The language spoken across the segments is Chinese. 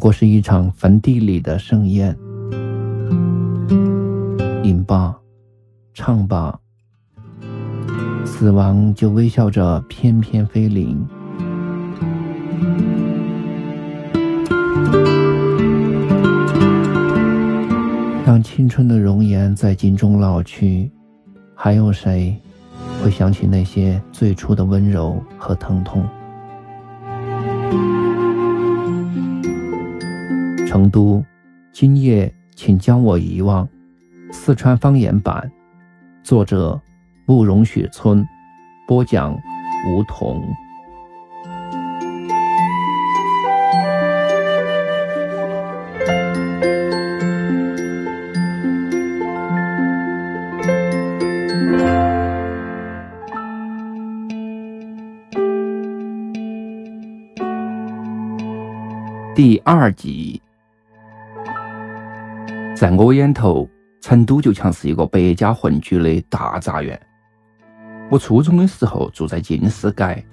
过是一场坟地里的盛宴。饮吧，唱吧，死亡就微笑着翩翩飞临。当青春的容颜在镜中老去，还有谁会想起那些最初的温柔和疼痛？成都，今夜请将我遗忘。四川方言版，作者：慕容雪村，播讲：梧桐。第二集。在我眼头，成都就像是一个百家混居的大杂院。我初中的时候住在金丝街，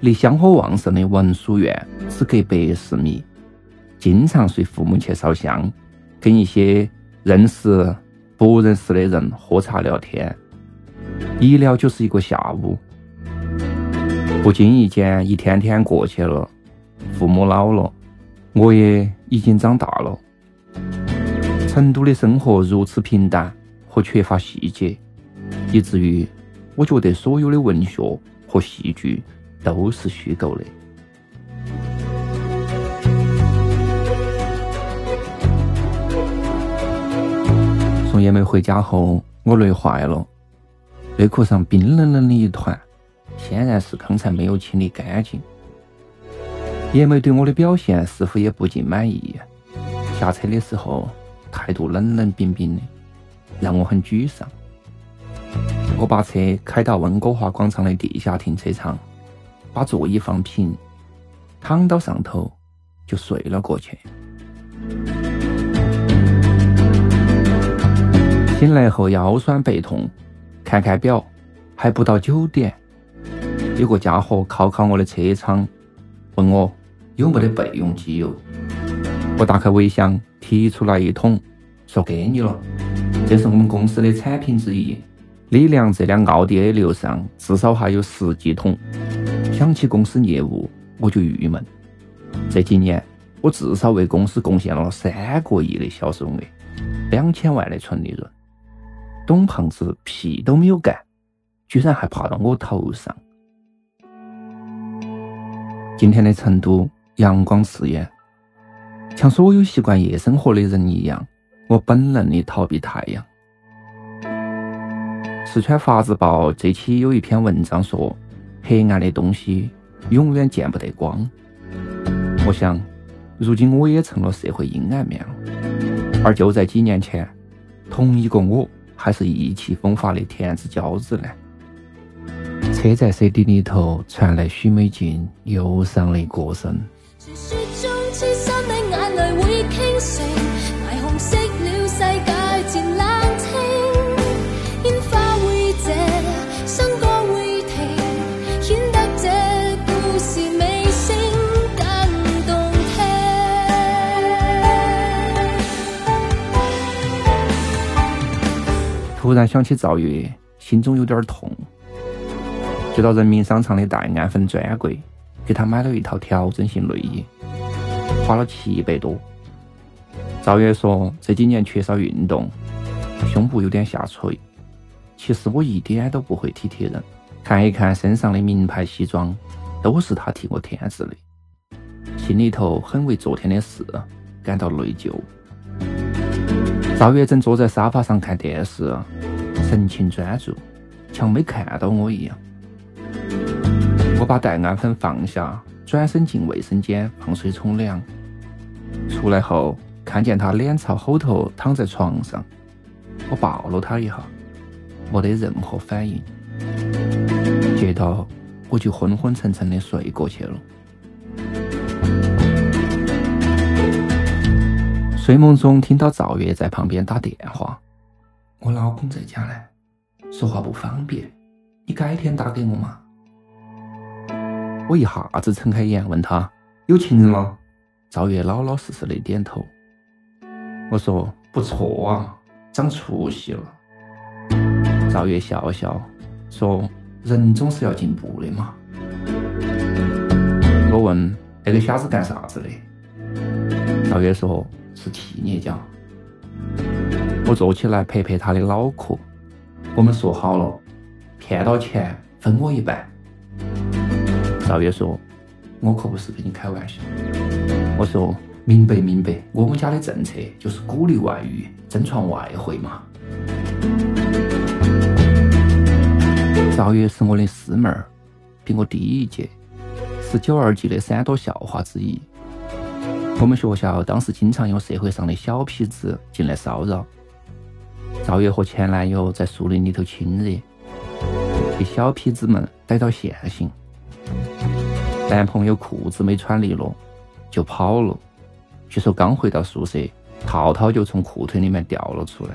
离香火旺盛的文殊院只隔百十米，经常随父母去烧香，跟一些认识不认识的人喝茶聊天，一聊就是一个下午。不经意间，一天天过去了，父母老了，我也已经长大了。成都的生活如此平淡和缺乏细节，以至于我觉得所有的文学和戏剧都是虚构的。送叶梅回家后，我累坏了，内裤上冰冷冷的一团，显然是刚才没有清理干净。叶梅对我的表现似乎也不尽满意，下车的时候。态度冷冷冰冰的，让我很沮丧。我把车开到温哥华广场的地下停车场，把座椅放平，躺到上头就睡了过去。醒来后腰酸背痛，看看表，还不到九点。有个家伙敲敲我的车窗，问我有没得备用机油。我打开尾箱。提出来一桶，说给你了，这是我们公司的产品之一。李良这辆奥迪 A 六上至少还有十几桶。想起公司业务，我就郁闷。这几年，我至少为公司贡献了三个亿的销售额，两千万的纯利润。董胖子屁都没有干，居然还爬到我头上。今天的成都阳光刺眼。像所有习惯夜生活的人一样，我本能的逃避太阳。四川法制报这期有一篇文章说，黑暗的东西永远见不得光。我想，如今我也成了社会阴暗面了。而就在几年前，同一个我还是意气风发的天之骄子呢。车载 CD 里头传来许美静忧伤的歌声。突然想起赵月，心中有点痛。就到人民商场的黛安芬专柜，给他买了一套调整性内衣，花了七百多。赵月说这几年缺少运动，胸部有点下垂。其实我一点都不会体贴人，看一看身上的名牌西装，都是他替我添置的，心里头很为昨天的事感到内疚。赵月正坐在沙发上看电视，神情专注，像没看到我一样。我把黛安粉放下，转身进卫生间放水冲凉。出来后，看见他脸朝后头躺在床上，我抱了他一下，没得任何反应。接着，我就昏昏沉沉的睡过去了。睡梦中听到赵月在旁边打电话，我老公在家呢，说话不方便，你改天打给我嘛。我一下子睁开眼问他有情人了，赵月老老实实的点头。我说：“不错啊，长出息了。”赵月笑笑说：“人总是要进步的嘛。”我问：“那个瞎子干啥子的？”赵月说：“是企业家。”我坐起来拍拍他的脑壳。我们说好了，骗到钱分我一半。赵月说：“我可不是跟你开玩笑。”我说：“明白明白，我们家的政策就是鼓励外语，争创外汇嘛。”赵月是我的师妹儿，比我低一届，是九二级的三朵校花之一。我们学校当时经常有社会上的小痞子进来骚扰。赵月和前男友在树林里头亲热，被小痞子们逮到现行。男朋友裤子没穿利落，就跑了。据说刚回到宿舍，套套就从裤腿里面掉了出来。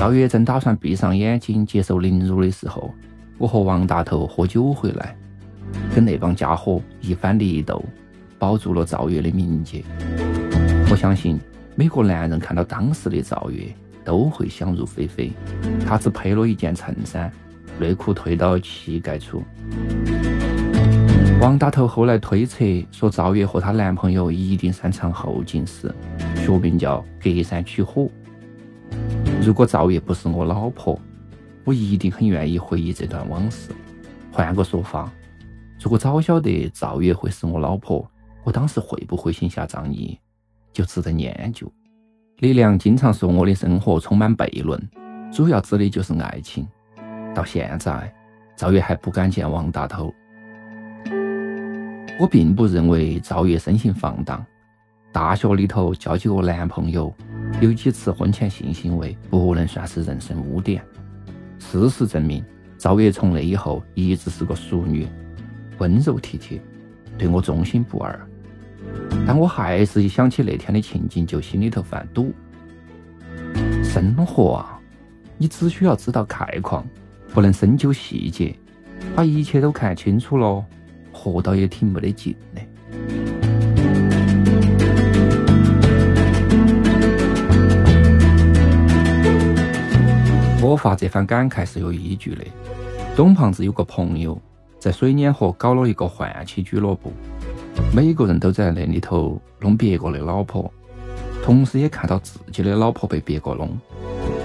赵月正打算闭上眼睛接受凌辱的时候，我和王大头喝酒回来，跟那帮家伙一番力斗，保住了赵月的名节。我相信每个男人看到当时的赵月都会想入非非。她只配了一件衬衫，内裤退到膝盖处。王大头后来推测说，赵月和她男朋友一定擅长后进式，学名叫隔山取火。如果赵月不是我老婆，我一定很愿意回忆这段往事。换个说法，如果早晓得赵月会是我老婆，我当时会不会行侠仗义，就值得研究。李良经常说我的生活充满悖论，主要指的就是爱情。到现在，赵月还不敢见王大头。我并不认为赵月生性放荡，大学里头交几个男朋友。有几次婚前性行为不能算是人生污点。事实证明，赵月从那以后一直是个淑女，温柔体贴，对我忠心不二。但我还是一想起那天的情景就心里头犯堵。生活啊，你只需要知道概况，不能深究细节，把一切都看清楚了，活到也挺没得劲的。我发这番感慨是有依据的。董胖子有个朋友在水碾河搞了一个换妻俱乐部，每个人都在那里头弄别个的老婆，同时也看到自己的老婆被别个弄。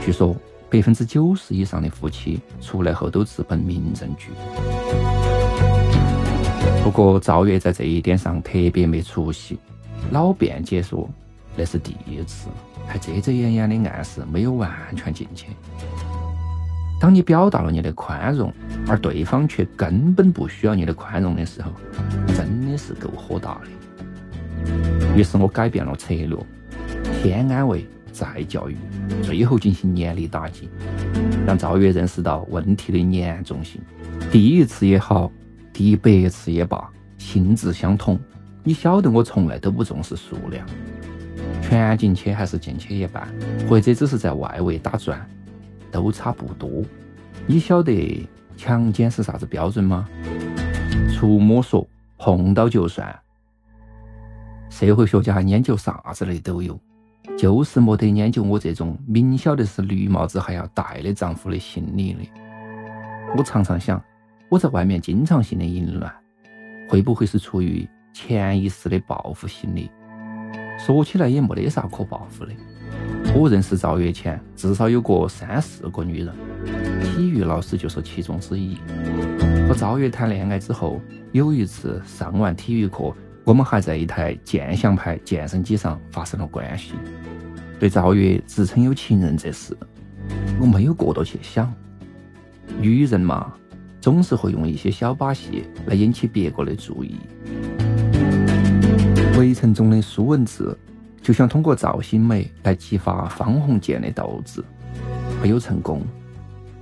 据说百分之九十以上的夫妻出来后都直奔民政局。不过赵月在这一点上特别没出息，老辩解说那是第一次，还遮遮掩掩的暗示没有完全进去。当你表达了你的宽容，而对方却根本不需要你的宽容的时候，真的是够火大的。于是我改变了策略，先安慰，再教育，最后进行严厉打击，让赵月认识到问题的严重性。第一次也好，第一百次也罢，性质相同。你晓得我从来都不重视数量，全进去还是进去一半，或者只是在外围打转。都差不多。你晓得强奸是啥子标准吗？触摸说碰到就算。社会学家研究啥子的都有，就是没得研究我这种明晓得是绿帽子还要戴的丈夫的心理的。我常常想，我在外面经常性的淫乱，会不会是出于潜意识的报复心理？说起来也没得啥可报复的。我认识赵月前，至少有过三四个女人，体育老师就是其中之一。和赵月谈恋爱之后，有一次上完体育课，我们还在一台健翔牌健身机上发生了关系。对赵月自称有情人这事，我没有过多去想。女人嘛，总是会用一些小把戏来引起别个的注意。围城中的苏文志。就想通过赵新梅来激发方鸿渐的斗志，没有成功。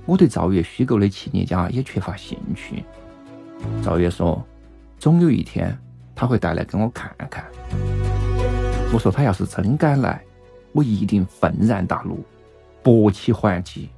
我对赵月虚构的企业家也缺乏兴趣。赵月说，总有一天他会带来给我看看。我说他要是真敢来，我一定愤然大怒，勃起还击。